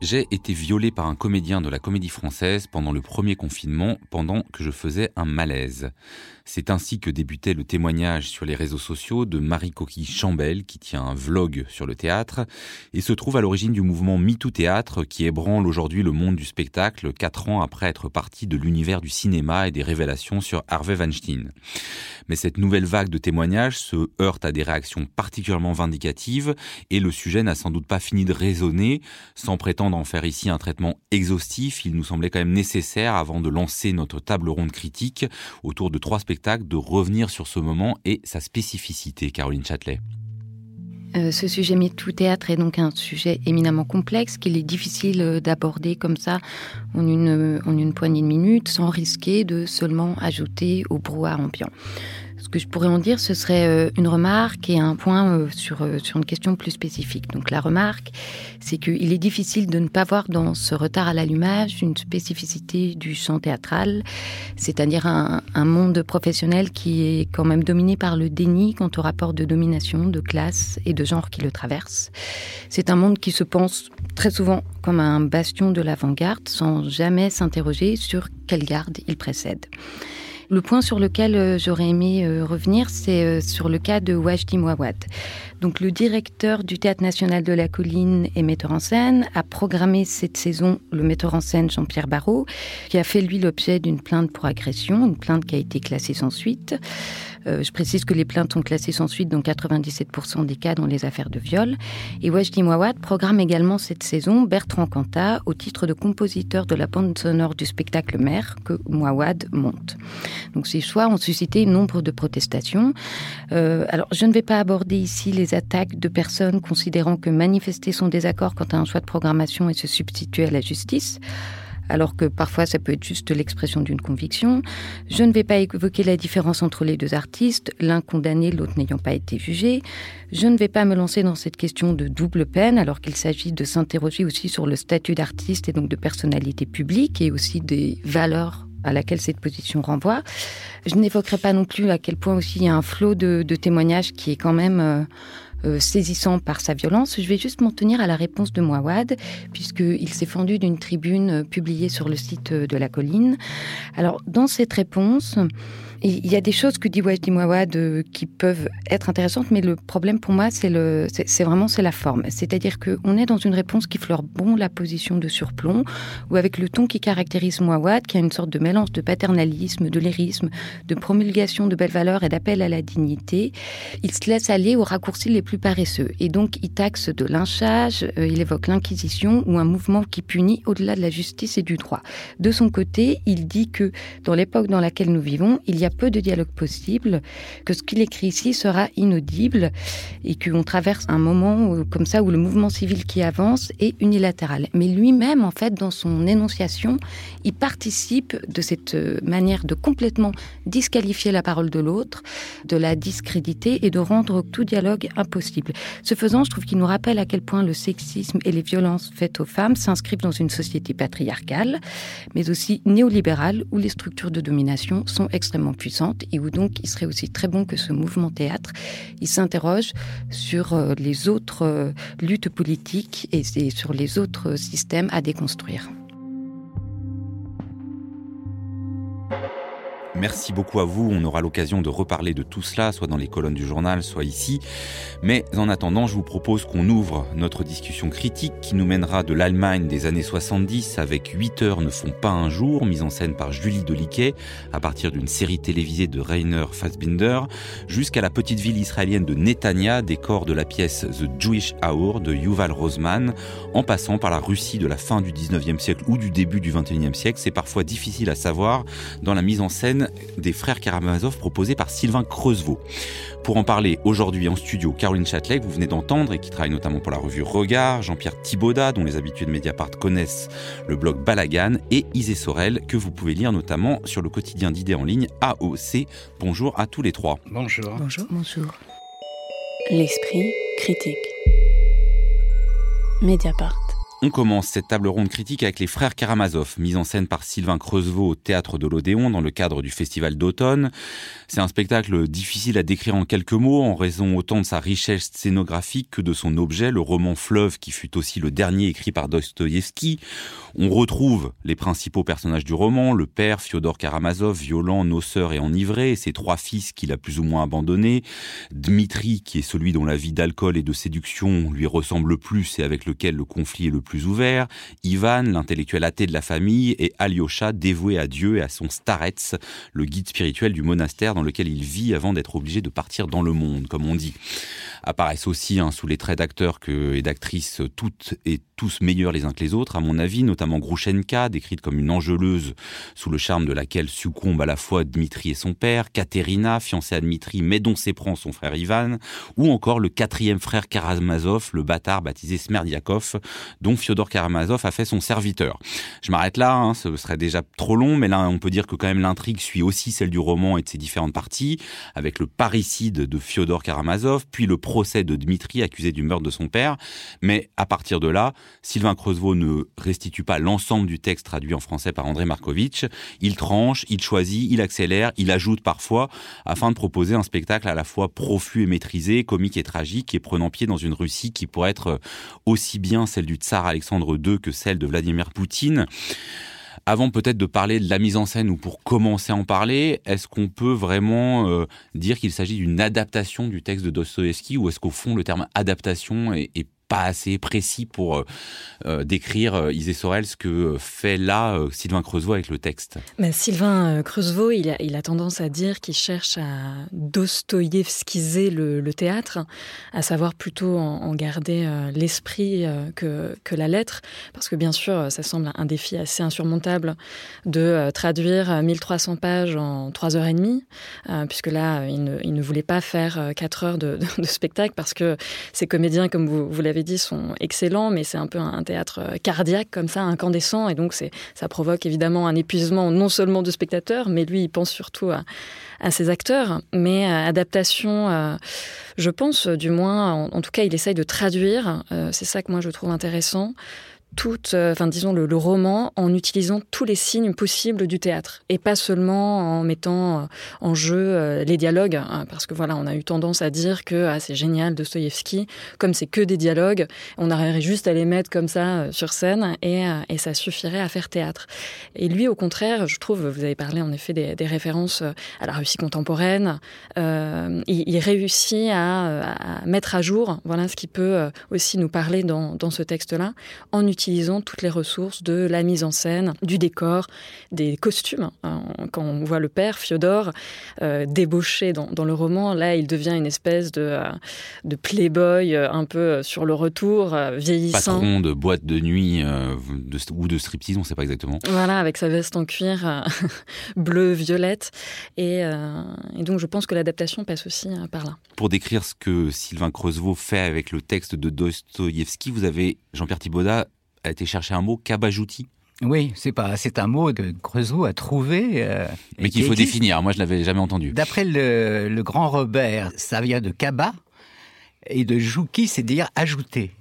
J'ai été violé par un comédien de la comédie française pendant le premier confinement, pendant que je faisais un malaise. C'est ainsi que débutait le témoignage sur les réseaux sociaux de Marie Coquille Chambel, qui tient un vlog sur le théâtre, et se trouve à l'origine du mouvement MeToo Théâtre, qui ébranle aujourd'hui le monde du spectacle, quatre ans après être parti de l'univers du cinéma et des révélations sur Harvey Weinstein. Mais cette nouvelle vague de témoignages se heurte à des réactions particulièrement vindicatives, et le sujet n'a sans doute pas fini de résonner. Sans prétendre en faire ici un traitement exhaustif, il nous semblait quand même nécessaire, avant de lancer notre table ronde critique, autour de trois spectacles de revenir sur ce moment et sa spécificité, Caroline Châtelet. Euh, ce sujet tout Théâtre est donc un sujet éminemment complexe qu'il est difficile euh, d'aborder comme ça en une, en une poignée de minutes sans risquer de seulement ajouter au brouhaha ambiant. Que je pourrais en dire, ce serait euh, une remarque et un point euh, sur, euh, sur une question plus spécifique. Donc la remarque, c'est qu'il est difficile de ne pas voir dans ce retard à l'allumage une spécificité du chant théâtral, c'est-à-dire un, un, monde professionnel qui est quand même dominé par le déni quant au rapport de domination, de classe et de genre qui le traverse. C'est un monde qui se pense très souvent comme un bastion de l'avant-garde sans jamais s'interroger sur quelle garde il précède. Le point sur lequel euh, j'aurais aimé euh, revenir, c'est euh, sur le cas de Wajdi Mouawad. Donc, le directeur du Théâtre national de la Colline et metteur en scène a programmé cette saison le metteur en scène Jean-Pierre Barrault, qui a fait lui l'objet d'une plainte pour agression, une plainte qui a été classée sans suite. Euh, je précise que les plaintes sont classées sans suite dans 97% des cas dans les affaires de viol. Et Wajdi Mouawad programme également cette saison Bertrand Cantat au titre de compositeur de la bande sonore du spectacle Mère que Mouawad monte. Donc ces choix ont suscité nombre de protestations. Euh, alors je ne vais pas aborder ici les attaques de personnes considérant que manifester son désaccord quant à un choix de programmation et se substituer à la justice alors que parfois ça peut être juste l'expression d'une conviction. Je ne vais pas évoquer la différence entre les deux artistes, l'un condamné, l'autre n'ayant pas été jugé. Je ne vais pas me lancer dans cette question de double peine, alors qu'il s'agit de s'interroger aussi sur le statut d'artiste et donc de personnalité publique et aussi des valeurs à laquelle cette position renvoie. Je n'évoquerai pas non plus à quel point aussi il y a un flot de, témoignages qui est quand même... Euh, saisissant par sa violence. Je vais juste m'en tenir à la réponse de Mouawad, puisqu'il s'est fendu d'une tribune euh, publiée sur le site euh, de la colline. Alors, dans cette réponse, il y a des choses que dit Wajdi Mouawad euh, qui peuvent être intéressantes, mais le problème pour moi, c'est le, c'est vraiment c'est la forme. C'est-à-dire qu'on est dans une réponse qui fleure bon la position de surplomb, ou avec le ton qui caractérise Mouawad, qui a une sorte de mélange de paternalisme, de lyrisme, de promulgation de belles valeurs et d'appel à la dignité. Il se laisse aller aux raccourcis les plus paresseux, et donc il taxe de lynchage, euh, il évoque l'inquisition ou un mouvement qui punit au-delà de la justice et du droit. De son côté, il dit que dans l'époque dans laquelle nous vivons, il y a peu de dialogue possible, que ce qu'il écrit ici sera inaudible et qu'on traverse un moment comme ça où le mouvement civil qui avance est unilatéral. Mais lui-même, en fait, dans son énonciation, il participe de cette manière de complètement disqualifier la parole de l'autre, de la discréditer et de rendre tout dialogue impossible. Ce faisant, je trouve qu'il nous rappelle à quel point le sexisme et les violences faites aux femmes s'inscrivent dans une société patriarcale, mais aussi néolibérale où les structures de domination sont extrêmement puissantes et où donc il serait aussi très bon que ce mouvement théâtre, il s'interroge sur euh, les autres euh, luttes politiques et sur les autres systèmes à déconstruire. Merci beaucoup à vous. On aura l'occasion de reparler de tout cela, soit dans les colonnes du journal, soit ici. Mais en attendant, je vous propose qu'on ouvre notre discussion critique qui nous mènera de l'Allemagne des années 70 avec 8 heures ne font pas un jour, mise en scène par Julie Deliquet, à partir d'une série télévisée de Rainer Fassbinder, jusqu'à la petite ville israélienne de Netanya, décor de la pièce The Jewish Hour de Yuval Rosman, en passant par la Russie de la fin du 19e siècle ou du début du 21e siècle. C'est parfois difficile à savoir dans la mise en scène des frères Karamazov proposés par Sylvain Creusevaux. Pour en parler aujourd'hui en studio, Caroline Châtelet, que vous venez d'entendre et qui travaille notamment pour la revue Regard, Jean-Pierre Thibaudat, dont les habitués de Mediapart connaissent le blog Balagan, et Isée Sorel, que vous pouvez lire notamment sur le quotidien d'idées en ligne AOC. Bonjour à tous les trois. Bonjour. Bonjour. Bonjour. L'esprit critique. Mediapart. On commence cette table ronde critique avec les frères Karamazov, mise en scène par Sylvain Creusevaux au théâtre de l'Odéon dans le cadre du festival d'automne. C'est un spectacle difficile à décrire en quelques mots en raison autant de sa richesse scénographique que de son objet, le roman Fleuve qui fut aussi le dernier écrit par Dostoïevski. On retrouve les principaux personnages du roman, le père Fyodor Karamazov, violent, noceur et enivré, ses trois fils qu'il a plus ou moins abandonnés, Dmitri qui est celui dont la vie d'alcool et de séduction lui ressemble le plus et avec lequel le conflit est le plus ouvert, Ivan, l'intellectuel athée de la famille, et Alyosha, dévoué à Dieu et à son starets, le guide spirituel du monastère dans lequel il vit avant d'être obligé de partir dans le monde, comme on dit. Apparaissent aussi, hein, sous les traits d'acteurs et d'actrices, toutes et tous meilleurs les uns que les autres, à mon avis, notamment Grushenka, décrite comme une angeleuse sous le charme de laquelle succombe à la fois Dmitri et son père, Katerina, fiancée à Dmitri, mais dont s'éprend son frère Ivan, ou encore le quatrième frère Karamazov, le bâtard baptisé Smerdiakov, dont Fyodor Karamazov a fait son serviteur. Je m'arrête là, hein, ce serait déjà trop long, mais là on peut dire que quand même l'intrigue suit aussi celle du roman et de ses différentes parties, avec le parricide de Fyodor Karamazov, puis le procès de Dmitri accusé du meurtre de son père. Mais à partir de là, Sylvain Creusevaux ne restitue pas l'ensemble du texte traduit en français par André Markovitch. Il tranche, il choisit, il accélère, il ajoute parfois, afin de proposer un spectacle à la fois profus et maîtrisé, comique et tragique, et prenant pied dans une Russie qui pourrait être aussi bien celle du tsar Alexandre II que celle de Vladimir Poutine. Avant peut-être de parler de la mise en scène ou pour commencer à en parler, est-ce qu'on peut vraiment euh, dire qu'il s'agit d'une adaptation du texte de Dostoevsky ou est-ce qu'au fond le terme adaptation est, est pas assez précis pour euh, euh, décrire euh, Isée Sorel ce que fait là Sylvain Creusevaux avec le texte. Mais Sylvain Creusevaux, il a, tendance à dire qu'il cherche à dostoïevskiser le, le, théâtre, à savoir plutôt en, garder l'esprit que, que, la lettre, parce que bien sûr, ça semble un défi assez insurmontable de traduire 1300 pages en 3 heures et demie, puisque là, il ne, voulait pas faire 4 heures de spectacle, parce que ces comédiens, comme vous, vous l'avez dit, sont excellents, mais c'est un peu un théâtre euh, cardiaque comme ça, incandescent, et donc ça provoque évidemment un épuisement non seulement de spectateurs, mais lui, il pense surtout à, ses acteurs. Mais euh, adaptation, euh, je pense, du moins, en, tout cas, il essaye de traduire. c'est ça que moi je trouve intéressant toute, euh, enfin disons le, roman en utilisant tous les signes possibles du théâtre et pas seulement en mettant euh, en jeu euh, les dialogues hein, parce que voilà on a eu tendance à dire que ah, c'est génial Dostoïevski comme c'est que des dialogues on aurait juste à les mettre comme ça sur scène et, et, ça suffirait à faire théâtre. Et lui au contraire je trouve vous avez parlé en effet des, références à la Russie contemporaine il, réussit à, mettre à jour voilà ce qui peut aussi nous parler dans, dans ce texte là en utilisant toutes les ressources de la mise en scène, du décor, des costumes. Hein, quand on voit le père, Fyodor, euh, débauché dans, dans, le roman, là, il devient une espèce de, euh, de playboy euh, un peu sur le retour, euh, vieillissant. Patron de boîte de nuit de, ou de striptease, on ne sait pas exactement. Voilà, avec sa veste en cuir bleu, violette. Et, et, donc, je pense que l'adaptation passe aussi par là. Pour décrire ce que Sylvain Creusevaux fait avec le texte de Dostoïevski, vous avez, Jean-Pierre Thibaudat, a été chercher un mot kabajouti. Oui, c'est pas, c'est un mot que Creusot a trouvé. Euh, Mais qu'il faut définir. Moi, je l'avais jamais entendu. D'après le, le, grand Robert, ça vient de kaba et de jouki, c'est dire ajouter.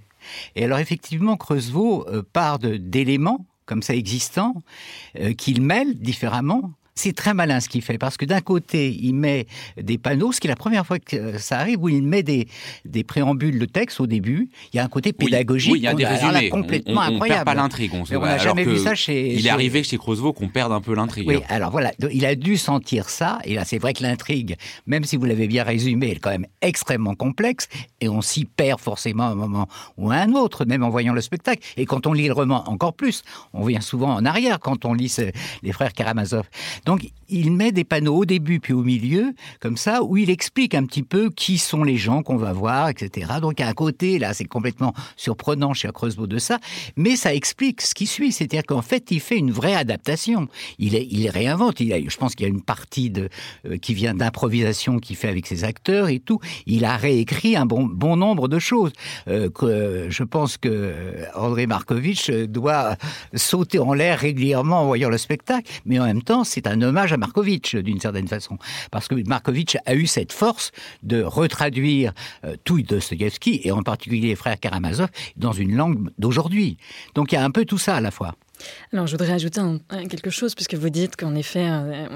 Et alors effectivement, Creusot euh, part d'éléments comme ça existants euh, qu'il mêle différemment c'est très malin ce qu'il fait, parce que d'un côté, il met des panneaux, ce qui est la première fois que ça arrive, où il met des, des préambules de texte au début. Il y a un côté pédagogique. Oui, il y a des résumés. complètement on, on, incroyable. perd pas l'intrigue. On, on n'a jamais vu ça chez. Il est arrivé chez Creusevaux qu'on perde un peu l'intrigue. Oui, alors voilà, il a dû sentir ça. Et là, c'est vrai que l'intrigue, même si vous l'avez bien résumé, elle est quand même extrêmement complexe. Et on s'y perd forcément à un moment ou à un autre, même en voyant le spectacle. Et quand on lit le roman, encore plus. On vient souvent en arrière quand on lit ce, les frères Karamazov. Donc, il met des panneaux au début puis au milieu, comme ça, où il explique un petit peu qui sont les gens qu'on va voir, etc. Donc, à côté, là, c'est complètement surprenant chez Creusot de ça, mais ça explique ce qui suit. C'est-à-dire qu'en fait, il fait une vraie adaptation. Il, est, il réinvente. Il a, je pense qu'il y a une partie de, euh, qui vient d'improvisation qu'il fait avec ses acteurs et tout. Il a réécrit un bon, bon nombre de choses. Euh, que, je pense que André Markovitch doit sauter en l'air régulièrement en voyant le spectacle, mais en même temps, c'est un un hommage à Markovitch, d'une certaine façon. Parce que Markovitch a eu cette force de retraduire euh, tout Dostoïevski, et en particulier les frères Karamazov, dans une langue d'aujourd'hui. Donc il y a un peu tout ça à la fois. Alors, je voudrais ajouter quelque chose, puisque vous dites qu'en effet, euh,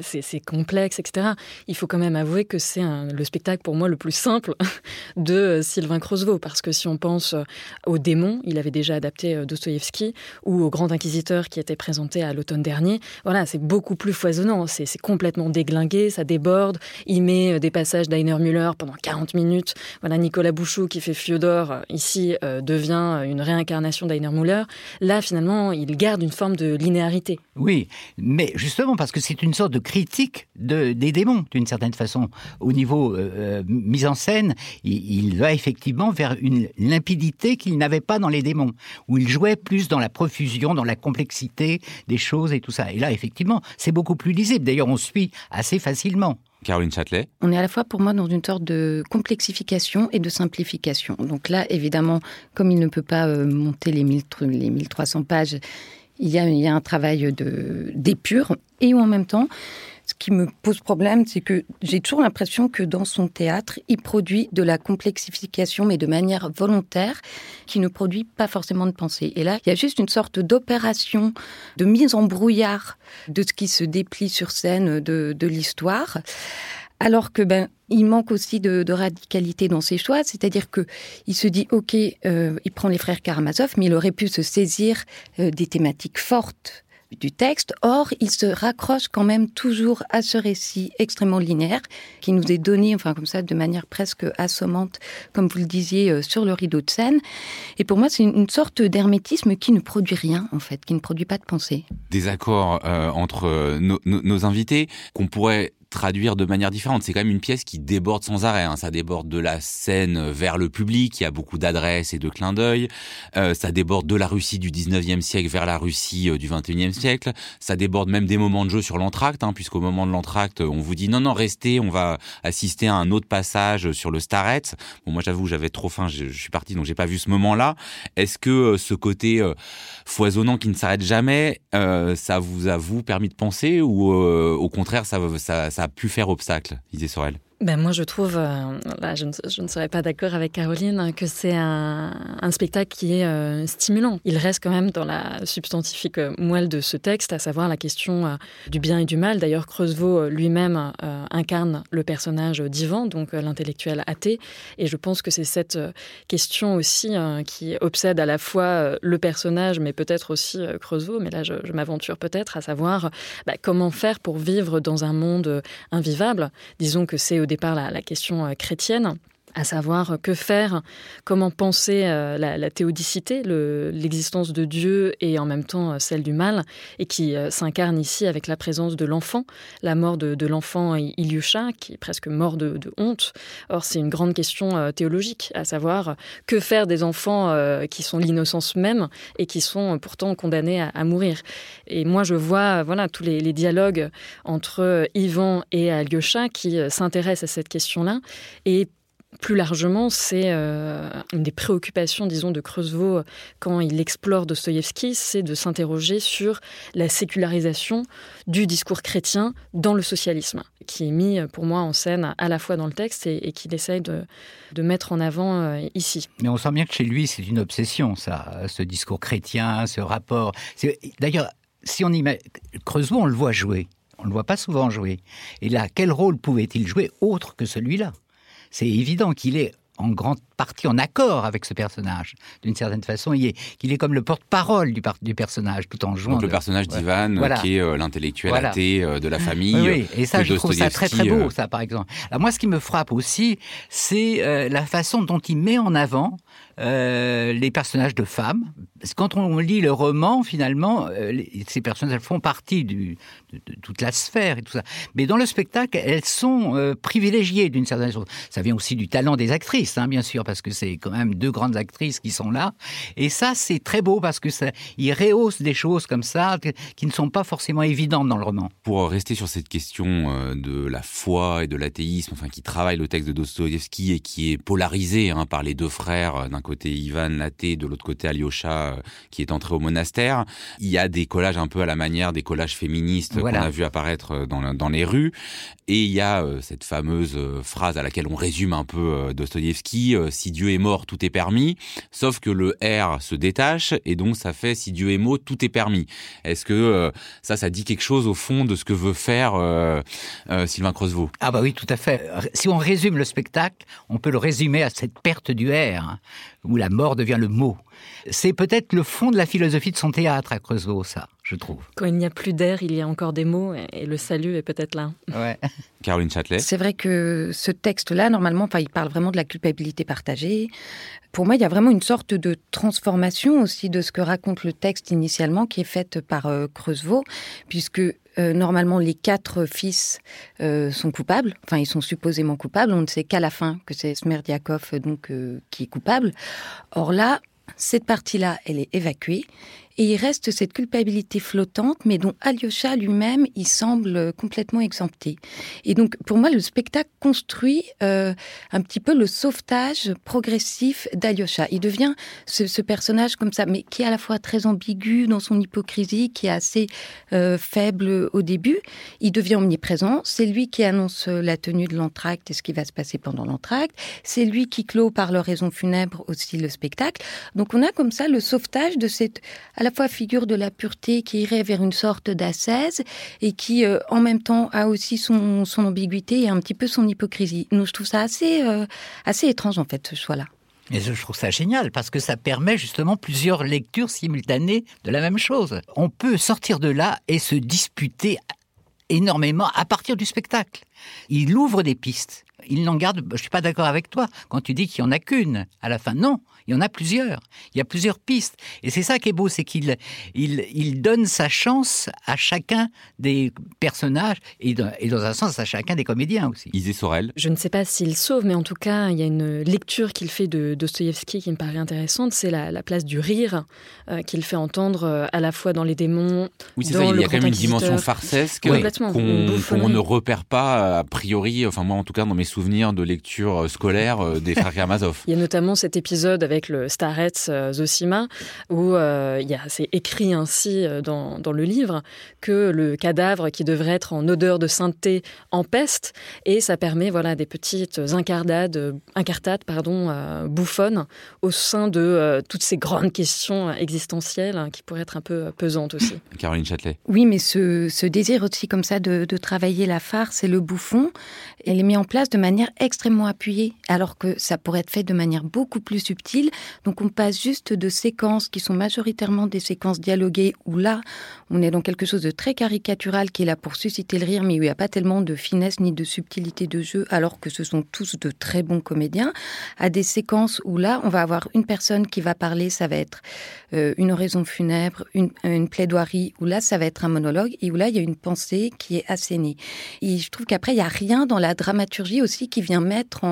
c'est complexe, etc. Il faut quand même avouer que c'est le spectacle, pour moi, le plus simple de euh, Sylvain Crosvaux, parce que si on pense euh, au démon, il avait déjà adapté Dostoïevski, ou au Grand Inquisiteur qui était présenté à l'automne dernier, voilà, c'est beaucoup plus foisonnant, c'est complètement déglingué, ça déborde, il met des passages d'Ainer Müller pendant 40 minutes. Voilà, Nicolas Bouchou, qui fait Fiodor, ici, devient une réincarnation d'Ainer Müller. Là, finalement, il il garde une forme de linéarité. Oui, mais justement parce que c'est une sorte de critique de, des démons, d'une certaine façon. Au niveau euh, euh, mise en scène, il, va effectivement vers une limpidité qu'il n'avait pas dans les démons, où il jouait plus dans la profusion, dans la complexité des choses et tout ça. Et là, effectivement, c'est beaucoup plus lisible. D'ailleurs, on suit assez facilement. Caroline Châtelet On est à la fois pour moi dans une sorte de complexification et de simplification. Donc là, évidemment, comme il ne peut pas euh, monter les, 1300 pages, il y a, un travail d'épure. Et en même temps, ce qui me pose problème, c'est que j'ai toujours l'impression que dans son théâtre, il produit de la complexification, mais de manière volontaire, qui ne produit pas forcément de pensée. Et là, il y a juste une sorte d'opération de mise en brouillard de ce qui se déplie sur scène de, l'histoire. Alors que ben, il manque aussi de, radicalité dans ses choix, c'est-à-dire que il se dit ok, euh, il prend les frères Karamazov, mais il aurait pu se saisir euh, des thématiques fortes du texte. Or, il se raccroche quand même toujours à ce récit extrêmement linéaire qui nous est donné, enfin comme ça, de manière presque assommante, comme vous le disiez, euh, sur le rideau de scène. Et pour moi, c'est une sorte d'hermétisme qui ne produit rien, en fait, qui ne produit pas de pensée. Des accords euh, entre euh, nos invités qu'on pourrait traduire de manière différente. C'est quand même une pièce qui déborde sans arrêt. Hein. Ça déborde de la scène vers le public, il y a beaucoup d'adresses et de clins d'œil. Euh, ça déborde de la Russie du 19e siècle vers la Russie euh, du 21e siècle. Ça déborde même des moments de jeu sur l'entracte, hein, puisqu'au moment de l'entracte, on vous dit non, non, restez, on va assister à un autre passage sur le Starret. Bon, moi j'avoue, j'avais trop faim, je, suis parti, donc j'ai pas vu ce moment-là. Est-ce que euh, ce côté foisonnant qui ne s'arrête jamais, ça vous a vous permis de penser ou au contraire, ça, ça, ça a pu faire obstacle, disait Sorel ben moi, je trouve, euh, là, je, ne, je, ne, serais pas d'accord avec Caroline, que c'est un, spectacle qui est euh, stimulant. Il reste quand même dans la substantifique moelle de ce texte, à savoir la question euh, du bien et du mal. D'ailleurs, Creusevaux lui-même incarne le personnage d'Ivan, donc l'intellectuel athée. Et je pense que c'est cette question aussi qui obsède à la fois le personnage, mais peut-être aussi Creusevaux, mais là, je, je m'aventure peut-être, à savoir bah, comment faire pour vivre dans un monde invivable. Disons que c'est au départ la, question euh, chrétienne à savoir que faire, comment penser euh, la, théodicité, l'existence de Dieu et en même temps euh, celle du mal, et qui s'incarne ici avec la présence de l'enfant, la mort de, l'enfant Ilyusha, qui est presque mort de, honte. Or, c'est une grande question théologique, à savoir que faire des enfants qui sont l'innocence même et qui sont pourtant condamnés à, mourir. Et moi, je vois voilà tous les, dialogues entre Ivan et Alyosha qui s'intéressent à cette question-là et plus largement, c'est euh, une des préoccupations, disons, de Creusevaux quand il explore Dostoïevski, c'est de s'interroger sur la sécularisation du discours chrétien dans le socialisme, qui est mis pour moi en scène à la fois dans le texte et, qu'il essaye de, mettre en avant euh, ici. Mais on sent bien que chez lui, c'est une obsession, ça, ce discours chrétien, ce rapport. D'ailleurs, si on y met Creusevaux, on le voit jouer. On ne le voit pas souvent jouer. Et là, quel rôle pouvait-il jouer autre que celui-là? C'est évident qu'il est en grande partie en accord avec ce personnage. D'une certaine façon, il est, il est comme le porte-parole du, du, personnage, tout en jouant. Donc le personnage d'Ivan, qui est euh, l'intellectuel athée euh, de la famille. Oui, et ça, je trouve ça très très beau, euh, ça, par exemple. Alors moi, ce qui me frappe aussi, c'est la façon dont il met en avant euh, les personnages de femmes. quand on lit le roman, finalement, euh, ces personnages font partie de, toute la sphère et tout ça. Mais dans le spectacle, elles sont euh, privilégiées d'une certaine façon. Ça vient aussi du talent des actrices, hein, bien sûr. parce que c'est quand même deux grandes actrices qui sont là. Et ça, c'est très beau parce que ça, il rehausse des choses comme ça qui ne sont pas forcément évidentes dans le roman. Pour rester sur cette question de la foi et de l'athéisme, enfin qui travaille le texte de Dostoïevski et qui est polarisé hein, par les deux frères, d'un côté Ivan l'athée, de l'autre côté Alyosha euh, qui est entré au monastère, il y a des collages un peu à la manière des collages féministes qu'on a vu apparaître dans, dans les rues. Et il y a cette fameuse phrase à laquelle on résume un peu Dostoïevski, si Dieu est mort, tout est permis, sauf que le R se détache et donc ça fait si Dieu est mot, tout est permis. Est-ce que ça, ça dit quelque chose au fond de ce que veut faire Sylvain Creusevaux Ah bah oui, tout à fait. Si on résume le spectacle, on peut le résumer à cette perte du R, où la mort devient le mot. C'est peut-être le fond de la philosophie de son théâtre à Creusot, ça, je trouve. Quand il n'y a plus d'air, il y a encore des mots, et le salut est peut-être là. Ouais. Caroline Châtelet. C'est vrai que ce texte-là, normalement, il parle vraiment de la culpabilité partagée. Pour moi, il y a vraiment une sorte de transformation aussi de ce que raconte le texte initialement, qui est faite par euh, Creusevaux, puisque euh, normalement, les quatre fils euh, sont coupables. Enfin, ils sont supposément coupables. On ne sait qu'à la fin que c'est Smerdiakov donc qui est coupable. Or là, cette partie-là, elle est évacuée et il reste cette culpabilité flottante, mais dont Alyosha lui-même, il semble complètement exempté. Et donc, pour moi, le spectacle construit euh, un petit peu le sauvetage progressif d'Alyosha. Il devient ce, personnage comme ça, mais qui est à la fois très ambigu dans son hypocrisie, qui est assez euh, faible au début. Il devient omniprésent. C'est lui qui annonce la tenue de l'entracte et ce qui va se passer pendant l'entracte. C'est lui qui clôt par leur raison funèbre aussi le spectacle. Donc, on a comme ça le sauvetage de cette la fois figure de la pureté qui irait vers une sorte d'ascèse et qui, euh, en même temps, a aussi son, ambiguïté et un petit peu son hypocrisie. Nous, je trouve ça assez, euh, assez étrange, en fait, ce choix-là. Et je trouve ça génial parce que ça permet justement plusieurs lectures simultanées de la même chose. On peut sortir de là et se disputer énormément à partir du spectacle. Il ouvre des pistes. Il n'en garde. Je suis pas d'accord avec toi quand tu dis qu'il y en a qu'une à la fin. Non, il y en a plusieurs. Il y a plusieurs pistes. Et c'est ça qui est beau, c'est qu'il il, donne sa chance à chacun des personnages et, dans, un sens à chacun des comédiens aussi. Isée Sorel. Je ne sais pas s'il sauve, mais en tout cas, il y a une lecture qu'il fait de Dostoïevski qui me paraît intéressante. C'est la, place du rire euh, qu'il fait entendre euh, à la fois dans les démons. Oui, c'est ça. Il y a quand même une dimension farcesque qu'on ne repère pas a priori. Enfin, moi, en tout cas, dans mes souvenirs de lecture scolaire euh, des frères Karamazov. Il y a notamment cet épisode avec le Starets euh, Zosima, où euh, il y a, c'est écrit ainsi euh, dans, dans, le livre que le cadavre qui devrait être en odeur de sainteté empeste, et ça permet voilà des petites incartades, incartades pardon, bouffonnes au sein de toutes ces grandes questions existentielles hein, qui pourraient être un peu pesantes aussi. Caroline Châtelet. Oui, mais ce, ce désir aussi comme ça de, de travailler la farce et le bouffon, elle est mis en place de manière extrêmement appuyée, alors que ça pourrait être fait de manière beaucoup plus subtile donc on passe juste de séquences qui sont majoritairement des séquences dialoguées où là, on est dans quelque chose de très caricatural qui est là pour susciter le rire, mais où il n'y a pas tellement de finesse ni de subtilité de jeu, alors que ce sont tous de très bons comédiens, à des séquences où là, on va avoir une personne qui va parler, ça va être euh, une oraison funèbre, une, plaidoirie, où là, ça va être un monologue, et où là, il y a une pensée qui est assénée. Et je trouve qu'après, il n'y a rien dans la dramaturgie aussi qui vient mettre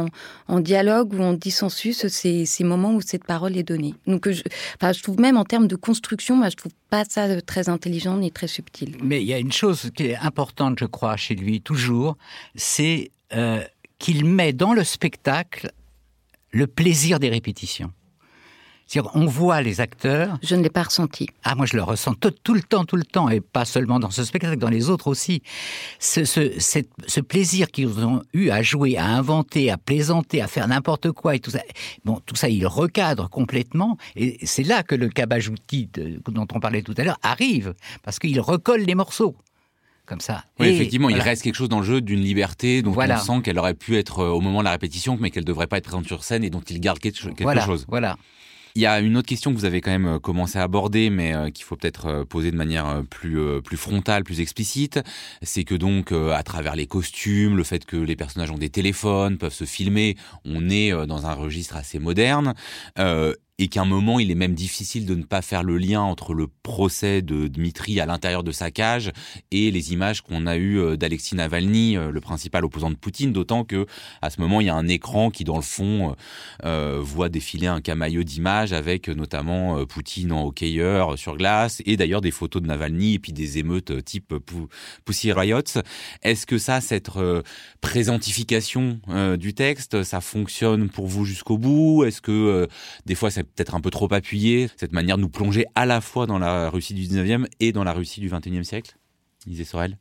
en, dialogue ou en dissensus ces, moments où cette parole est donnée. Donc, je, trouve même en termes de construction, moi, je trouve pas ça très intelligent ni très subtil. Mais il y a une chose qui est importante, je crois, chez lui, toujours, c'est euh, qu'il met dans le spectacle le plaisir des répétitions on voit les acteurs. Je ne l'ai pas ressenti. Ah, moi, je le ressens tout, le temps, tout le temps, et pas seulement dans ce spectacle, dans les autres aussi. Ce, plaisir qu'ils ont eu à jouer, à inventer, à plaisanter, à faire n'importe quoi et tout ça. Bon, tout ça, ils recadrent complètement, et c'est là que le cabajouti dont on parlait tout à l'heure arrive, parce qu'il recolle les morceaux comme ça. Oui, effectivement, il reste quelque chose dans le jeu d'une liberté dont on sent qu'elle aurait pu être euh, au moment de la répétition, mais qu'elle ne devrait pas être présente sur scène et dont il garde quelque, chose. Voilà. Il y a une autre question que vous avez quand même euh, commencé à aborder, mais euh, qu'il faut peut-être euh, poser de manière plus plus frontale, plus explicite. C'est que donc, à travers les costumes, le fait que les personnages ont des téléphones, peuvent se filmer, on est dans un registre assez moderne. Et qu'à un moment, il est même difficile de ne pas faire le lien entre le procès de Dmitri à l'intérieur de sa cage et les images qu'on a eues d'Alexis Navalny, le principal opposant de Poutine, d'autant que à ce moment, il y a un écran qui, dans le fond, voit défiler un camailleux d'images avec notamment Poutine en hockeyeur sur glace et d'ailleurs des photos de Navalny et puis des émeutes type Pussy Riot. Est-ce que ça, cette présentification du texte, ça fonctionne pour vous jusqu'au bout? Est-ce que euh, des fois c'est peut-être un peu trop appuyé, cette manière de nous plonger à la fois dans la Russie du 19e et dans la Russie du 21e siècle Lisez Sorel?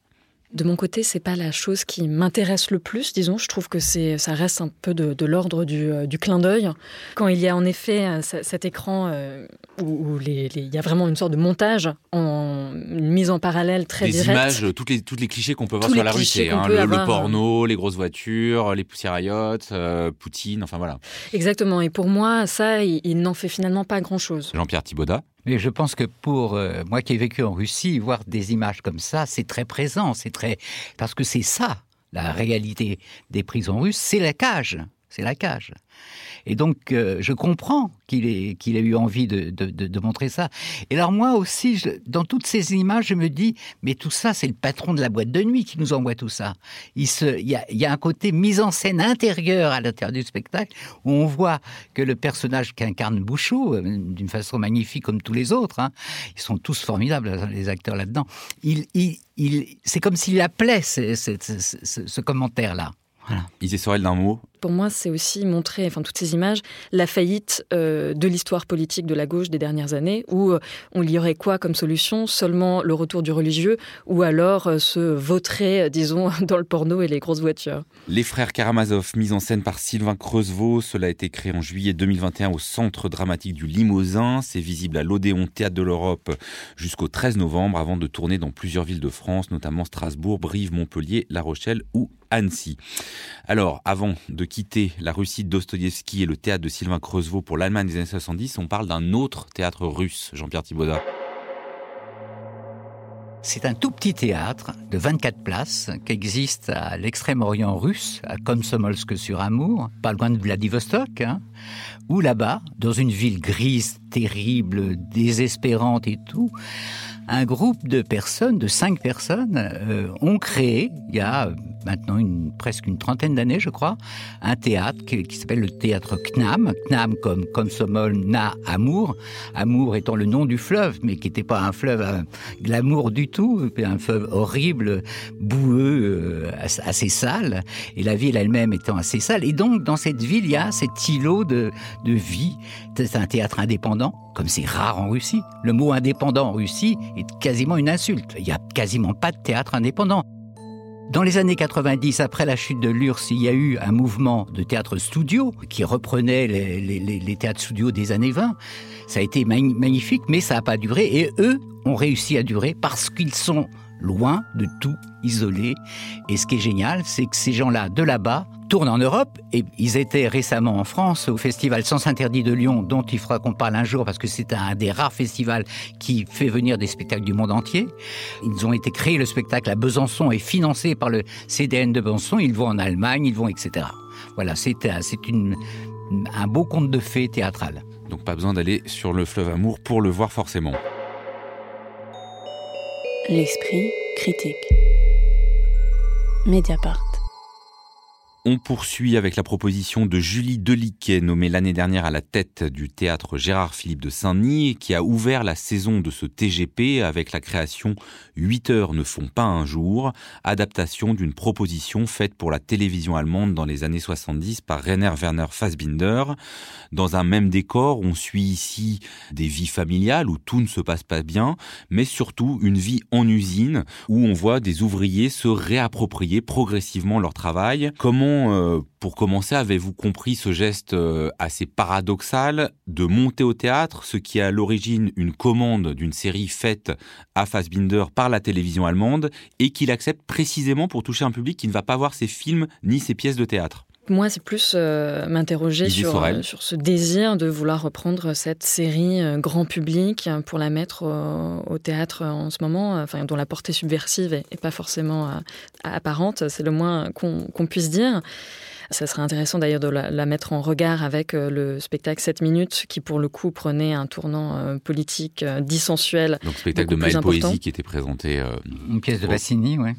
De mon côté, c'est pas la chose qui m'intéresse le plus, disons. Je trouve que c'est, ça reste un peu de, l'ordre euh, du, clin d'œil. Quand il y a en effet euh, cet écran euh, où, il y a vraiment une sorte de montage, en, une mise en parallèle très Des directe. images, toutes les, toutes les clichés qu'on peut voir sur la Russie. Hein, le, porno, les grosses voitures, les poussières à yacht, Poutine, enfin voilà. Exactement. Et pour moi, ça, il, il n'en fait finalement pas grand-chose. Jean-Pierre Thibaudat mais je pense que pour euh, moi qui ai vécu en Russie, voir des images comme ça, c'est très présent, c'est très parce que c'est ça la réalité des prisons russes, c'est la cage, c'est la cage. Et donc, euh, je comprends qu'il ait, eu envie de, montrer ça. Et alors, moi aussi, dans toutes ces images, je me dis, mais tout ça, c'est le patron de la boîte de nuit qui nous envoie tout ça. Il, y a, un côté mise en scène intérieur à l'intérieur du spectacle, où on voit que le personnage qu'incarne Bouchot, euh, d'une façon magnifique comme tous les autres, hein, ils sont tous formidables, les acteurs là-dedans, c'est comme s'il appelait ce commentaire-là. Voilà. Isée Sorel d'un mot, pour moi, c'est aussi montrer, enfin toutes ces images, la faillite euh, de l'histoire politique de la gauche des dernières années, où euh, on y aurait quoi comme solution? Seulement le retour du religieux, ou alors euh, se vautrer, disons, dans le porno et les grosses voitures? Les frères Karamazov, mis en scène par Sylvain Creusevaux, cela a été créé en juillet 2021 au Centre dramatique du Limousin. C'est visible à l'Odéon Théâtre de l'Europe jusqu'au 13 novembre, avant de tourner dans plusieurs villes de France, notamment Strasbourg, Brive, Montpellier, La Rochelle ou Annecy. Alors, avant de quitter la Russie Dostoïevski et le théâtre de Sylvain Creusevaux pour l'Allemagne des années 70, on parle d'un autre théâtre russe, Jean-Pierre Thibaudat. C'est un tout petit théâtre de 24 places qui existe à l'extrême-orient russe, à Komsomolsk-sur-Amour, pas loin de Vladivostok, hein, où là-bas, dans une ville grise, terrible, désespérante et tout, un groupe de personnes, de cinq personnes, euh, ont créé, il y a maintenant une, presque une trentaine d'années, je crois, un théâtre qui, s'appelle le théâtre Knam. Knam comme, comme Somol, Na, Amour. Amour étant le nom du fleuve, mais qui n'était pas un fleuve un glamour du tout, un fleuve horrible, boueux, euh, assez sale, et la ville elle-même étant assez sale. Et donc, dans cette ville, il y a cet îlot de, de vie. C'est un théâtre indépendant, comme c'est rare en Russie. Le mot indépendant en Russie est quasiment une insulte. Il n'y a quasiment pas de théâtre indépendant. Dans les années 90, après la chute de l'URSS, il y a eu un mouvement de théâtre studio qui reprenait les, théâtres studio des années 20. Ça a été magnifique, mais ça n'a pas duré. Et eux ont réussi à durer parce qu'ils sont loin de tout, isolés. Et ce qui est génial, c'est que ces gens-là, de là-bas, tournent en Europe et ils étaient récemment en France au festival Sens Interdit de Lyon dont il faudra qu'on parle un jour parce que c'est un des rares festivals qui fait venir des spectacles du monde entier. Ils ont été créés, le spectacle à Besançon et financé par le CDN de Besançon. Ils vont en Allemagne, ils vont etc. Voilà, c'est une, un beau conte de fées théâtral. Donc pas besoin d'aller sur le fleuve Amour pour le voir forcément. L'esprit critique. Mediapart. On poursuit avec la proposition de Julie Deliquet, nommée l'année dernière à la tête du théâtre Gérard Philippe de Saint-Denis, qui a ouvert la saison de ce TGP avec la création 8 heures ne font pas un jour, adaptation d'une proposition faite pour la télévision allemande dans les années 70 par Rainer Werner Fassbinder. Dans un même décor, on suit ici des vies familiales où tout ne se passe pas bien, mais surtout une vie en usine où on voit des ouvriers se réapproprier progressivement leur travail. Euh, pour commencer, avez-vous compris ce geste euh, assez paradoxal de monter au théâtre, ce qui est à l'origine une commande d'une série faite à Fassbinder par la télévision allemande et qu'il accepte précisément pour toucher un public qui ne va pas voir ses films ni ses pièces de théâtre? Moi, c'est plus euh, m'interroger sur, sur ce désir de vouloir reprendre cette série grand public pour la mettre au théâtre en ce moment, enfin, dont la portée subversive est, pas forcément apparente, c'est le moins qu'on puisse dire. Ça serait intéressant d'ailleurs de la, mettre en regard avec le spectacle 7 minutes, qui pour le coup prenait un tournant politique dissensuel. Donc spectacle de Maëlle Poésie qui était présenté. Une pièce de Bassini, oui.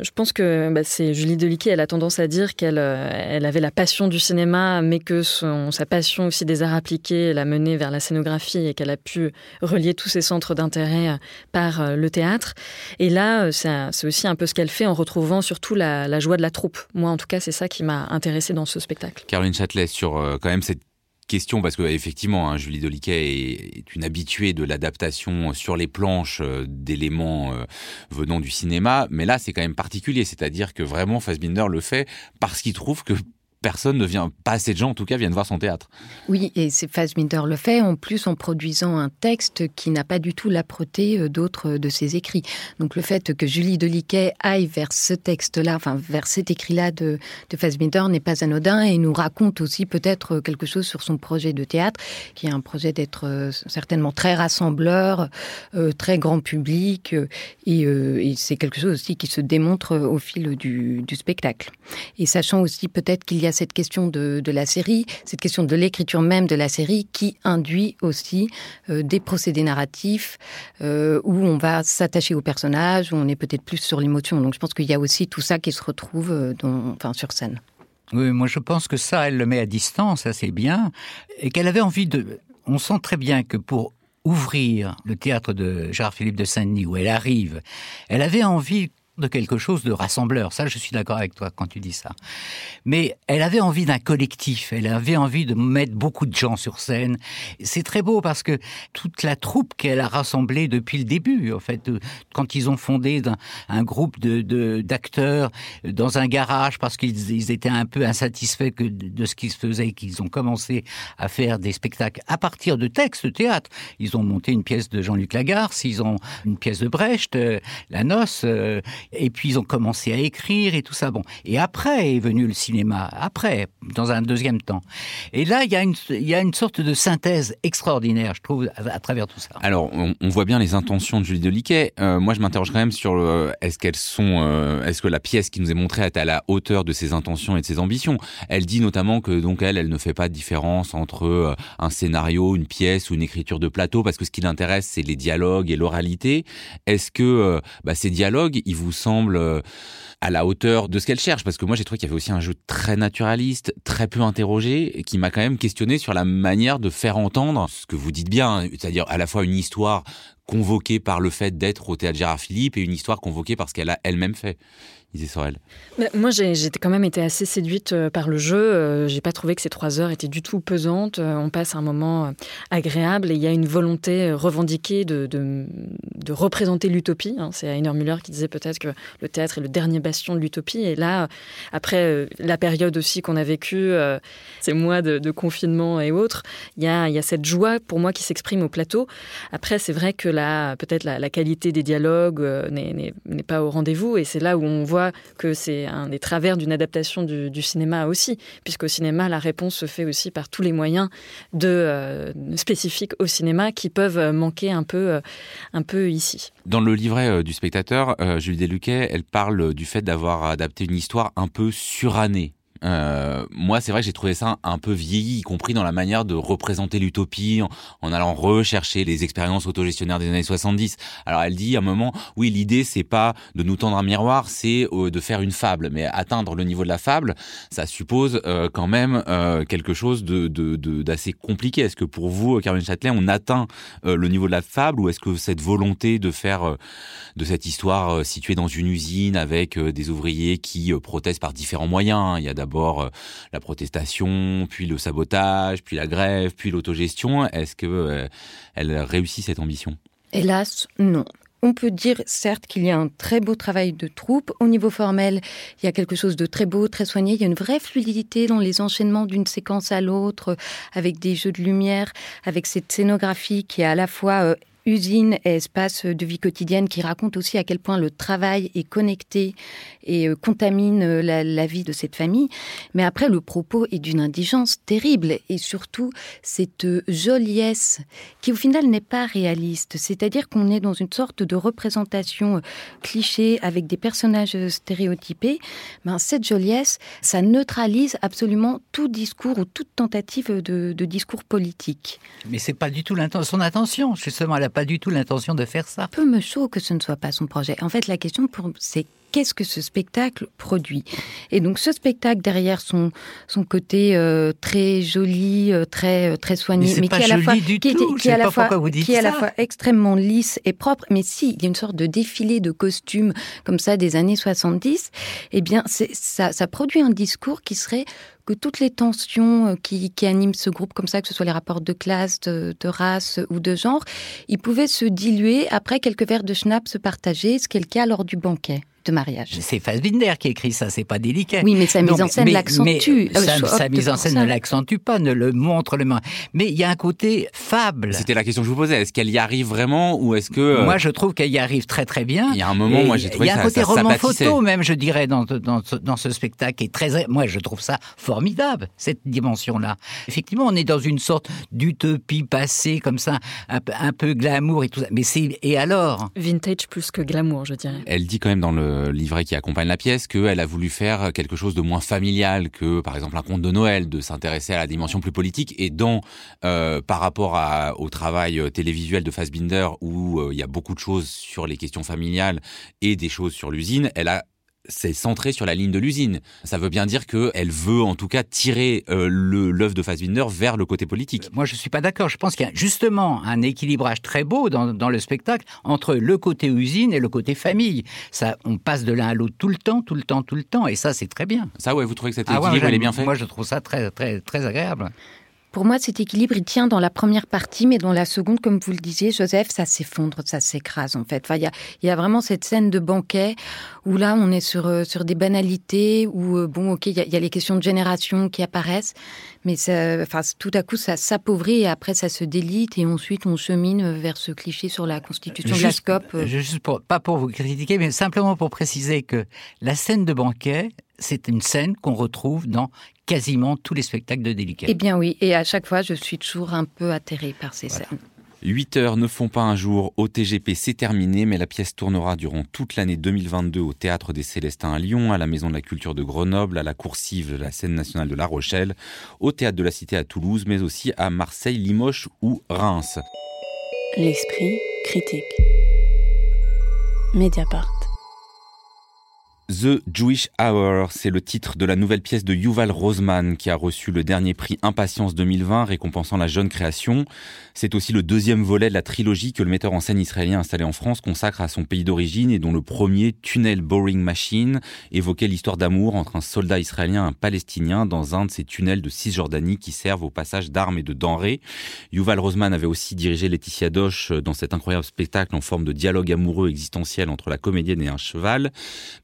Je pense que bah, c'est Julie Deliquet, elle a tendance à dire qu'elle elle avait la passion du cinéma, mais que son, sa passion aussi des arts appliqués l'a menée vers la scénographie et qu'elle a pu relier tous ses centres d'intérêt par le théâtre. Et là, c'est aussi un peu ce qu'elle fait en retrouvant surtout la, la joie de la troupe. Moi, en tout cas, c'est ça qui m'a dans ce spectacle. Caroline Châtelet, sur euh, quand même cette question parce que effectivement hein, Julie Doliquet est, une habituée de l'adaptation sur les planches euh, d'éléments euh, venant du cinéma mais là c'est quand même particulier c'est-à-dire que vraiment Fassbinder le fait parce qu'il trouve que personne ne vient, pas assez de gens en tout cas, viennent voir son théâtre. Oui, et c'est Fassbinder le fait, en plus en produisant un texte qui n'a pas du tout l'âpreté euh, d'autres de ses écrits. Donc le fait que Julie Deliquet aille vers ce texte-là, enfin vers cet écrit-là de, de Fassbinder n'est pas anodin et nous raconte aussi peut-être quelque chose sur son projet de théâtre, qui est un projet d'être euh, certainement très rassembleur, euh, très grand public, et, c'est quelque chose aussi qui se démontre au fil du spectacle. Et sachant aussi peut-être qu'il y a cette question de, la série, cette question de l'écriture même de la série qui induit aussi euh, des procédés narratifs euh, où on va s'attacher au personnage, où on est peut-être plus sur l'émotion. Donc je pense qu'il y a aussi tout ça qui se retrouve euh, dans, enfin, sur scène. Oui, moi je pense que ça, elle le met à distance assez bien, et qu'elle avait envie de... On sent très bien que pour ouvrir le théâtre de Gérard-Philippe de Saint-Denis, où elle arrive, elle avait envie de quelque chose de rassembleur. Ça, je suis d'accord avec toi quand tu dis ça. Mais elle avait envie d'un collectif. Elle avait envie de mettre beaucoup de gens sur scène. C'est très beau parce que toute la troupe qu'elle a rassemblée depuis le début, en fait, quand ils ont fondé un, groupe de d'acteurs dans un garage parce qu'ils étaient un peu insatisfaits de, ce qui se faisait, qu'ils ont commencé à faire des spectacles à partir de textes de théâtre. Ils ont monté une pièce de Jean-Luc Lagarce, ils ont une pièce de Brecht, euh, La Noce. Euh, et puis ils ont commencé à écrire et tout ça. Bon, et après est venu le cinéma. Après, dans un deuxième temps. Et là, il y a une, y a une sorte de synthèse extraordinaire, je trouve, à, travers tout ça. Alors, on, voit bien les intentions de Julie Deliquet. Euh, moi, je m'interroge quand même sur le, est-ce qu'elles sont, euh, est-ce que la pièce qui nous est montrée est à la hauteur de ses intentions et de ses ambitions? Elle dit notamment que donc elle, elle ne fait pas de différence entre euh, un scénario, une pièce ou une écriture de plateau, parce que ce qui l'intéresse, c'est les dialogues et l'oralité. Est-ce que bah, ces dialogues, ils vous semble euh, à la hauteur de ce qu'elle cherche parce que moi j'ai trouvé qu'il y avait aussi un jeu très naturaliste, très peu interrogé qui m'a quand même questionné sur la manière de faire entendre ce que vous dites bien, c'est-à-dire à la fois une histoire convoquée par le fait d'être au théâtre Gérard Philippe et une histoire convoquée par ce qu'elle a elle-même fait. Moi, j'ai quand même été assez séduite euh, par le jeu. Euh, j'ai pas trouvé que ces trois heures étaient du tout pesantes. Euh, on passe un moment agréable et il y a une volonté revendiquée de, de, représenter l'utopie. Hein. C'est Heiner Müller qui disait peut-être que le théâtre est le dernier de l'utopie. Et là, après la période aussi qu'on a vécue, ces mois de, confinement et autres, il y a, y a cette joie pour moi qui s'exprime au plateau. Après, c'est vrai que peut-être la, qualité des dialogues n'est pas au rendez-vous et c'est là où on voit que c'est un des travers d'une adaptation du, cinéma aussi, puisqu'au cinéma, la réponse se fait aussi par tous les moyens de, euh, spécifiques au cinéma qui peuvent manquer un peu, euh, un peu ici. Dans le livret euh, du spectateur, Julie Deluquet, elle parle du fait d'avoir adapté une histoire un peu surannée euh, moi, c'est vrai que j'ai trouvé ça un peu vieilli, y compris dans la manière de représenter l'utopie, en, allant rechercher les expériences autogestionnaires des années 70. Alors, elle dit à un moment, oui, l'idée, c'est pas de nous tendre un miroir, c'est euh, de faire une fable. Mais atteindre le niveau de la fable, ça suppose euh, quand même quelque chose d'assez compliqué. Est-ce que pour vous, Caroline Châtelet, on atteint le niveau de la fable, ou est-ce que cette volonté de faire de cette histoire située dans une usine avec des ouvriers qui protestent par différents moyens, hein, il y a d'abord d'abord euh, la protestation, puis le sabotage, puis la grève, puis l'autogestion. Est-ce que euh, elle réussit cette ambition? Hélas, non. On peut dire certes qu'il y a un très beau travail de troupe. Au niveau formel, il y a quelque chose de très beau, très soigné. Il y a une vraie fluidité dans les enchaînements d'une séquence à l'autre, avec des jeux de lumière, avec cette scénographie qui est à la fois euh, usine et espace de vie quotidienne qui raconte aussi à quel point le travail est connecté et euh, contamine euh, la, vie de cette famille. Mais après, le propos est d'une indigence terrible et surtout cette joliesse qui au final n'est pas réaliste. C'est-à-dire qu'on est dans une sorte de représentation cliché avec des personnages stéréotypés. Ben, cette joliesse, ça neutralise absolument tout discours ou toute tentative de, discours politique. Mais c'est pas du tout son intention. Justement, n'a pas du tout l'intention de faire ça. Peu me chaud que ce ne soit pas son projet. En fait, la question, c'est qu'est-ce que ce spectacle produit. Et donc ce spectacle derrière son son côté euh, très joli, euh, très euh, très soigné, mais, qui est à la fois qui, qui à la fois qui est à la fois extrêmement lisse et propre, mais si il y a une sorte de défilé de costumes comme ça des années 70, eh bien ça ça produit un discours qui serait que toutes les tensions qui, qui, animent ce groupe comme ça, que ce soit les rapports de classe, de, de, race ou de genre, ils pouvaient se diluer après quelques verres de schnapps partagés, ce qui est le cas lors du banquet de mariage. C'est Fassbinder qui écrit ça, c'est pas délicat. Oui, mais sa mise en scène l'accentue. Sa, sa mise en scène ne l'accentue pas, ne le montre le Mais il y a un côté fable. C'était la question que je vous posais. Est-ce qu'elle y arrive vraiment ou est-ce que euh, Moi, je trouve qu'elle y arrive très très bien. Il y a un moment, moi, j'ai trouvé Il y a un côté ça, roman photo même, je dirais, dans, dans, dans ce spectacle qui est très. Moi, je trouve ça formidable cette dimension-là. Effectivement, on est dans une sorte d'utopie passée comme ça, un, un peu glamour et tout ça. Mais c'est et alors? Vintage plus que glamour, je dirais. Elle dit quand même dans le livret qui accompagne la pièce qu'elle a voulu faire quelque chose de moins familial que, par exemple, un conte de Noël, de s'intéresser à la dimension plus politique. Et dans, euh, par rapport au travail euh, télévisuel de Fassbinder, où euh, il y a beaucoup de choses sur les questions familiales et des choses sur l'usine, elle a c'est centré sur la ligne de l'usine. Ça veut bien dire qu'elle veut en tout cas tirer euh, l'œuvre de Fassbinder vers le côté politique. Moi, je suis pas d'accord. Je pense qu'il y a justement un équilibrage très beau dans, dans, le spectacle entre le côté usine et le côté famille. Ça, on passe de l'un à l'autre tout le temps, tout le temps, tout le temps, et ça, c'est très bien. Ça, ouais, vous trouvez que cet équilibre, ah ouais, est bien fait Moi, je trouve ça très, très, très agréable. Pour moi, cet équilibre, il tient dans la première partie, mais dans la seconde, comme vous le disiez, Joseph, ça s'effondre, ça s'écrase en fait. Enfin, il y a, y a, vraiment cette scène de banquet où là, on est sur, euh, sur des banalités, où, euh, bon, ok, il y, y, a les questions de génération qui apparaissent, mais ça, enfin, tout à coup, ça s'appauvrit et après, ça se délite et ensuite, on chemine vers ce cliché sur la constitution juste, de la SCOP. Euh. Juste pour, pas pour vous critiquer, mais simplement pour préciser que la scène de banquet, c'est une scène qu'on retrouve dans quasiment tous les spectacles de Délicat. Eh bien oui, et à chaque fois, je suis toujours un peu atterrée par ces voilà. scènes. 8 heures ne font pas un jour au TGP, c'est terminé, mais la pièce tournera durant toute l'année 2022 au Théâtre des Célestins à Lyon, à la Maison de la Culture de Grenoble, à la Coursive de la Scène nationale de La Rochelle, au Théâtre de la Cité à Toulouse, mais aussi à Marseille, Limoges ou Reims. L'esprit critique. Mediapart. The Jewish Hour, c'est le titre de la nouvelle pièce de Yuval Rosman qui a reçu le dernier prix Impatience 2020 récompensant la jeune création. C'est aussi le deuxième volet de la trilogie que le metteur en scène israélien installé en France consacre à son pays d'origine et dont le premier, Tunnel Boring Machine, évoquait l'histoire d'amour entre un soldat israélien et un palestinien dans un de ces tunnels de Cisjordanie qui servent au passage d'armes et de denrées. Yuval Rosman avait aussi dirigé Laetitia Doche dans cet incroyable spectacle en forme de dialogue amoureux existentiel entre la comédienne et un cheval.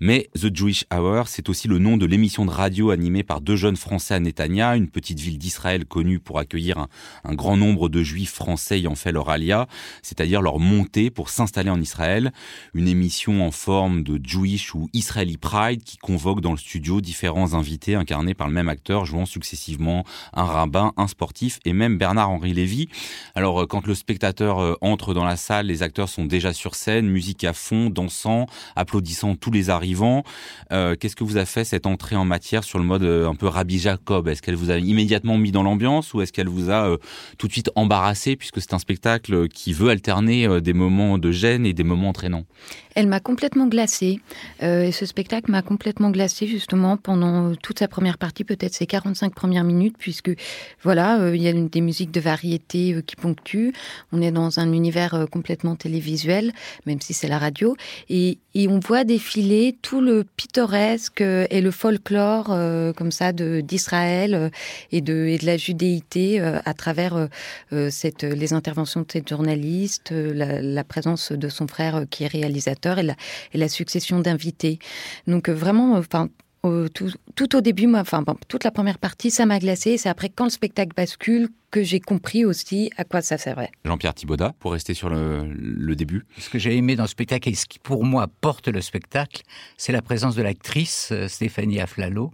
Mais The Jewish Hour, c'est aussi le nom de l'émission de radio animée par deux jeunes Français à Netanya, une petite ville d'Israël connue pour accueillir un, un, grand nombre de Juifs français ayant fait leur alia, c'est-à-dire leur montée pour s'installer en Israël. Une émission en forme de Jewish ou Israeli Pride qui convoque dans le studio différents invités incarnés par le même acteur, jouant successivement un rabbin, un sportif et même Bernard-Henri Lévy. Alors, euh, quand le spectateur euh, entre dans la salle, les acteurs sont déjà sur scène, musique à fond, dansant, applaudissant tous les arrivants. Euh, Qu'est-ce que vous a fait cette entrée en matière sur le mode euh, un peu Rabbi Jacob? Est-ce qu'elle vous a immédiatement mis dans l'ambiance ou est-ce qu'elle vous a euh, tout de suite embarrassé puisque c'est un spectacle qui veut alterner des moments de gêne et des moments entraînants? Elle m'a complètement glacée. Euh, et ce spectacle m'a complètement glacée justement pendant toute sa première partie, peut-être ses 45 premières minutes, puisque voilà, euh, il y a des musiques de variété euh, qui ponctuent. On est dans un univers euh, complètement télévisuel, même si c'est la radio, et, on voit défiler tout le pittoresque et le folklore euh, comme ça d'Israël euh, et de, la judéité euh, à travers les interventions de cette journaliste, la présence de son frère qui est réalisateur et la, succession d'invités. Donc vraiment, enfin tout, tout, au début, moi, enfin, bon, toute la première partie, ça m'a glacé. C'est après quand le spectacle bascule que j'ai compris aussi à quoi ça servait. Jean-Pierre Thibaudat, pour rester sur le, le début. Ce que j'ai aimé dans le spectacle et ce qui pour moi porte le spectacle, c'est la présence de l'actrice euh, Stéphanie Aflalo,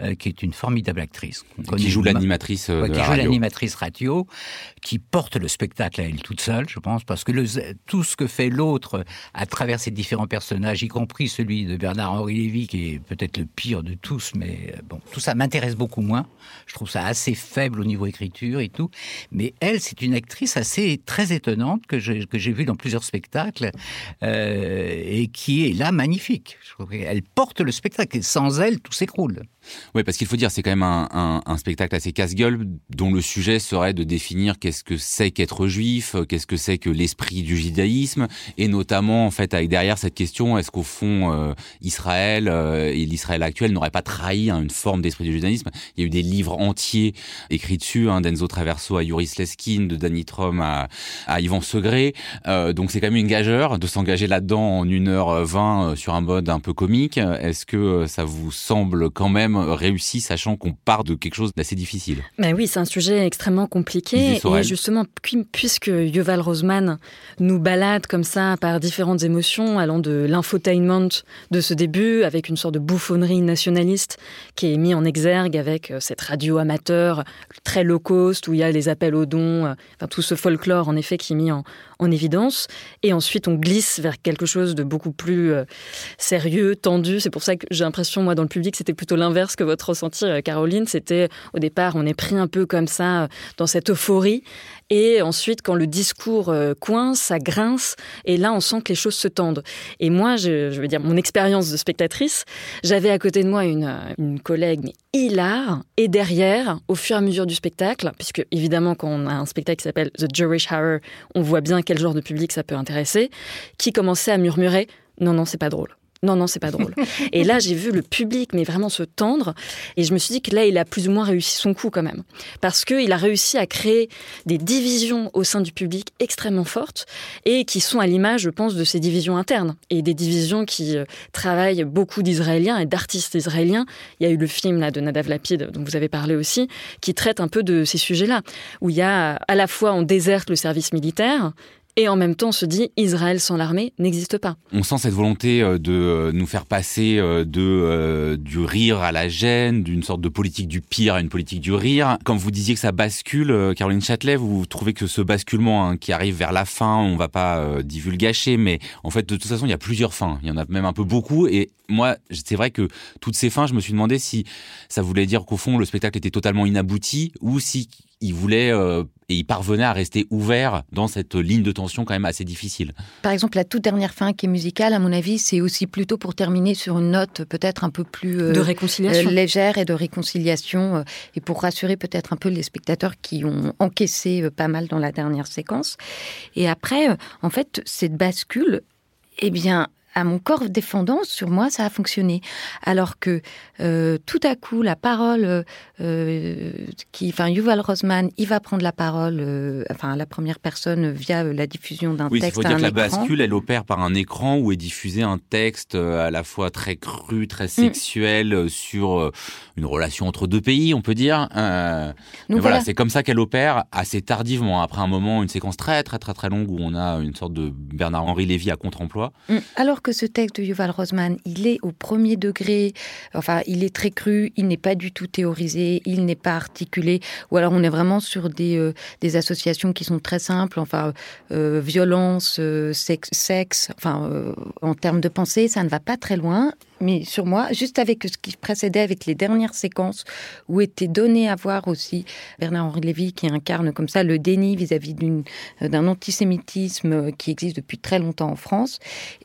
euh, qui est une formidable actrice. Qui joue l'animatrice ouais, de Qui la joue radio. l'animatrice radio, qui porte le spectacle à elle toute seule, je pense, parce que le, tout ce que fait l'autre à travers ces différents personnages, y compris celui de Bernard-Henri Lévy, qui est peut-être le pire de tous, mais euh, bon, tout ça m'intéresse beaucoup moins. Je trouve ça assez faible au niveau écriture et tout. Mais elle, c'est une actrice assez très étonnante que j'ai que vue dans plusieurs spectacles euh, et qui est là magnifique. Qu'elle porte le spectacle et sans elle, tout s'écroule. Oui, parce qu'il faut dire, c'est quand même un, spectacle assez casse-gueule dont le sujet serait de définir qu'est-ce que c'est qu'être juif, qu'est-ce que c'est que l'esprit du judaïsme, et notamment en fait avec derrière cette question, est-ce qu'au fond euh, Israël et l'Israël actuel n'auraient pas trahi hein, une forme d'esprit du judaïsme Il y a eu des livres entiers écrits dessus, hein, d'Enzo Traverso à Yuris Leskin, de Danny Trom à, à Yvan Segré, euh, donc c'est quand même une gageure de s'engager là-dedans en 1h20 sur un mode un peu comique. Est-ce que ça vous semble quand même réussi, sachant qu'on part de quelque chose d'assez difficile? Mais oui, c'est un sujet extrêmement compliqué. Et justement, puisque Yuval Rosman nous balade comme ça par différentes émotions, allant de l'infotainment de ce début, avec une sorte de bouffonnerie nationaliste qui est mis en exergue avec cette radio amateur très low cost, où il y a les appels aux dons, enfin tout ce folklore en effet qui est mis en, en évidence. Et ensuite, on glisse vers quelque chose de beaucoup plus euh, sérieux, tendu. C'est pour ça que j'ai l'impression, moi, dans le public, c'était plutôt l'inverse que votre ressenti, euh, Caroline. C'était, au départ, on est pris un peu comme ça, euh, dans cette euphorie. Et ensuite, quand le discours coince, ça grince. Et là, on sent que les choses se tendent. Et moi, je, je veux dire, mon expérience de spectatrice, j'avais à côté de moi une, une collègue, hilar. Et derrière, au fur et à mesure du spectacle, puisque évidemment, quand on a un spectacle qui s'appelle The Jewish Hour, on voit bien quel genre de public ça peut intéresser, qui commençait à murmurer Non, non, c'est pas drôle. Non, non, c'est pas drôle. et là, j'ai vu le public, mais vraiment se tendre. Et je me suis dit que là, il a plus ou moins réussi son coup quand même. Parce qu'il a réussi à créer des divisions au sein du public extrêmement fortes et qui sont à l'image, je pense, de ces divisions internes. Et des divisions qui euh, travaillent beaucoup d'Israéliens et d'artistes israéliens. Il y a eu le film là, de Nadav Lapid, dont vous avez parlé aussi, qui traite un peu de ces sujets-là. Où il y a à la fois, on déserte le service militaire, et en même temps on se dit Israël sans l'armée n'existe pas. On sent cette volonté de nous faire passer de euh, du rire à la gêne, d'une sorte de politique du pire à une politique du rire. Quand vous disiez que ça bascule, Caroline Châtelet, vous trouvez que ce basculement hein, qui arrive vers la fin, on va pas euh, divulgacher, mais en fait de toute façon il y a plusieurs fins, il y en a même un peu beaucoup. Et moi c'est vrai que toutes ces fins, je me suis demandé si ça voulait dire qu'au fond le spectacle était totalement inabouti ou si il voulait euh, et il parvenait à rester ouvert dans cette ligne de tension quand même assez difficile. Par exemple, la toute dernière fin qui est musicale, à mon avis, c'est aussi plutôt pour terminer sur une note peut-être un peu plus euh, de réconciliation. Euh, légère et de réconciliation euh, et pour rassurer peut-être un peu les spectateurs qui ont encaissé euh, pas mal dans la dernière séquence. Et après, euh, en fait, cette bascule, eh bien, à mon corps défendant, sur moi, ça a fonctionné. Alors que euh, tout à coup, la parole, euh, qui, enfin, Yuval Rosman, il va prendre la parole, euh, enfin, la première personne via la diffusion d'un oui, texte. Il faut dire que la bascule, elle opère par un écran où est diffusé un texte euh, à la fois très cru, très sexuel mm. sur une relation entre deux pays, on peut dire. Euh, Donc voilà, voilà. c'est comme ça qu'elle opère assez tardivement. Après un moment, une séquence très, très, très, très longue où on a une sorte de Bernard-Henri Lévy à contre-emploi. Mm. Alors que ce texte de Yuval Rosman, il est au premier degré, enfin, il est très cru, il n'est pas du tout théorisé, il n'est pas articulé, ou alors on est vraiment sur des, euh, associations qui sont très simples, enfin, euh, violence, euh, sexe, sexe, enfin, en termes de pensée, ça ne va pas très loin. Mais sur moi, juste avec ce qui précédait, avec les dernières séquences où était donné à voir aussi Bernard-Henri Lévy qui incarne comme ça le déni vis-à-vis d'une, d'un antisémitisme qui existe depuis très longtemps en France,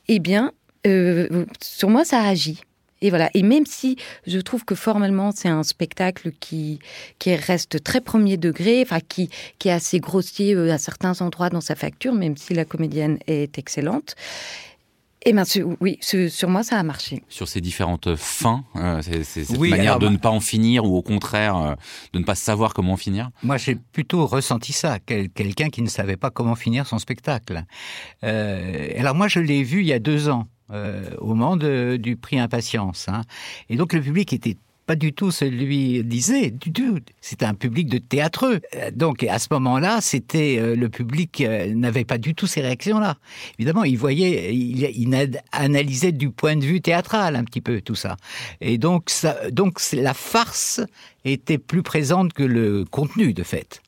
eh bien, euh, sur moi, ça agit. Et voilà. Et même si je trouve que formellement c'est un spectacle qui reste très premier degré, enfin qui est assez grossier euh, à certains endroits dans sa facture, même si la comédienne est excellente. Eh ben, oui, sur moi, ça a marché. Sur ces différentes fins, euh, c'est cette Oui, manière alors, de ne pas en finir ou au contraire euh, de ne pas savoir comment en finir? Moi, j'ai plutôt ressenti ça, quel- quelqu'un qui ne savait pas comment finir son spectacle. Euh, alors moi, je l'ai vu il y a deux ans, euh, au moment de- du prix Impatience. hein. Et donc le public était pas du tout ce lui disait, du tout. C'était un public de théâtreux. Euh, donc à ce moment-là, c'était euh, le public euh, n'avait pas du tout ces réactions-là. Évidemment, il voyait, il, analysait du point de vue théâtral un petit peu tout ça. Et donc, donc la farce était plus présente que le contenu de fait.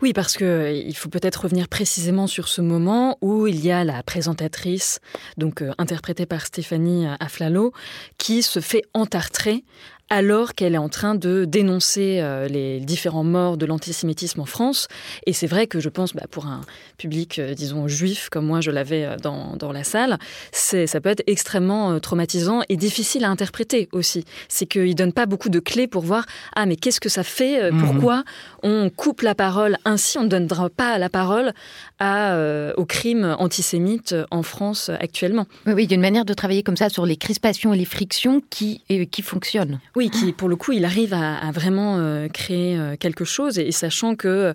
Oui, parce que il faut peut-être revenir précisément sur ce moment où il y a la présentatrice, donc interprétée par Stéphanie Aflalo, qui se fait entartrer alors qu'elle est en train de dénoncer euh, les différents morts de l'antisémitisme en France. Et c'est vrai que je pense, bah, pour un public, euh, disons, juif, comme moi je l'avais euh, dans, dans, la salle, ça peut être extrêmement traumatisant et difficile à interpréter aussi. C'est qu'il ne donne pas beaucoup de clés pour voir, ah mais qu'est-ce que ça fait mhm. Pourquoi on coupe la parole ainsi On ne donnera pas la parole à, aux crimes antisémites en France actuellement? Oui, oui, il y a une manière de travailler comme ça sur les crispations et les frictions qui, qui fonctionne. Oui, qui pour le coup, il arrive à, vraiment euh, créer euh, quelque chose. Et, sachant que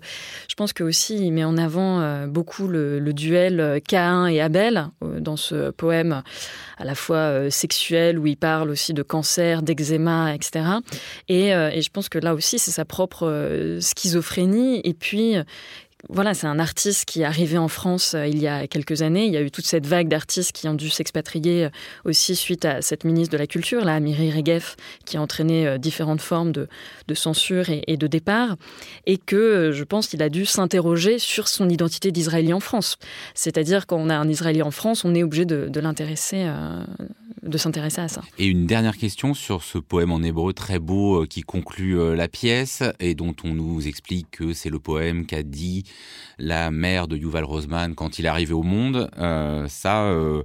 je pense que aussi il met en avant euh, beaucoup le, duel Cain et Abel dans ce poème à la fois sexuel où il parle aussi de cancer, d'eczéma, etc. Et, et, je pense que là aussi c'est sa propre schizophrénie. Et puis voilà, c'est un artiste qui est arrivé en France euh, il y a quelques années. Il y a eu toute cette vague d'artistes qui ont dû s'expatrier euh, aussi suite à cette ministre de la Culture, la Miri Regev, qui a entraîné euh, différentes formes de, censure et, de départ. Et que je pense qu'il a dû s'interroger sur son identité d'Israélien en France. C'est-à-dire, quand on a un Israélien en France, on est obligé de, de s'intéresser à ça. Et une dernière question sur ce poème en hébreu très beau qui conclut la pièce et dont on nous explique que c'est le poème qu'a dit la mère de Yuval Rosman quand il est arrivé au monde. Euh, ça, euh,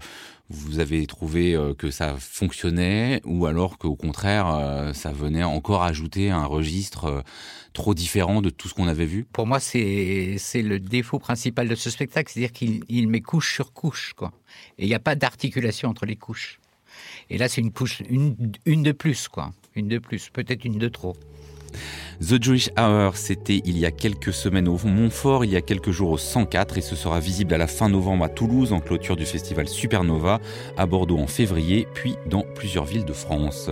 vous avez trouvé euh, que ça fonctionnait ou alors qu'au contraire, ça venait encore ajouter un registre trop différent de tout ce qu'on avait vu? Pour moi, c'est le défaut principal de ce spectacle, c'est-à-dire qu'il met couche sur couche. Quoi. Et il n'y a pas d'articulation entre les couches. Et là, c'est une couche, une, une de plus, quoi. Une de plus, peut-être une de trop. The Jewish Hour, c'était il y a quelques semaines au Montfort, il y a quelques jours au 104 et ce sera visible à la fin novembre à Toulouse en clôture du festival Supernova, à Bordeaux en février, puis dans plusieurs villes de France.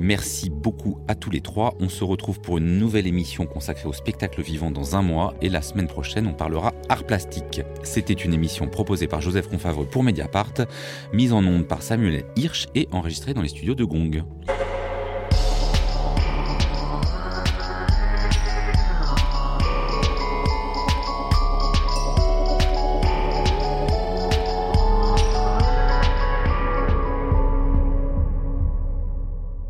Merci beaucoup à tous les trois. On se retrouve pour une nouvelle émission consacrée au spectacle vivant dans un mois et la semaine prochaine on parlera art plastique. C'était une émission proposée par Joseph Confavreux pour Mediapart, mise en onde par Samuel Hirsch et enregistrée dans les studios de Gong.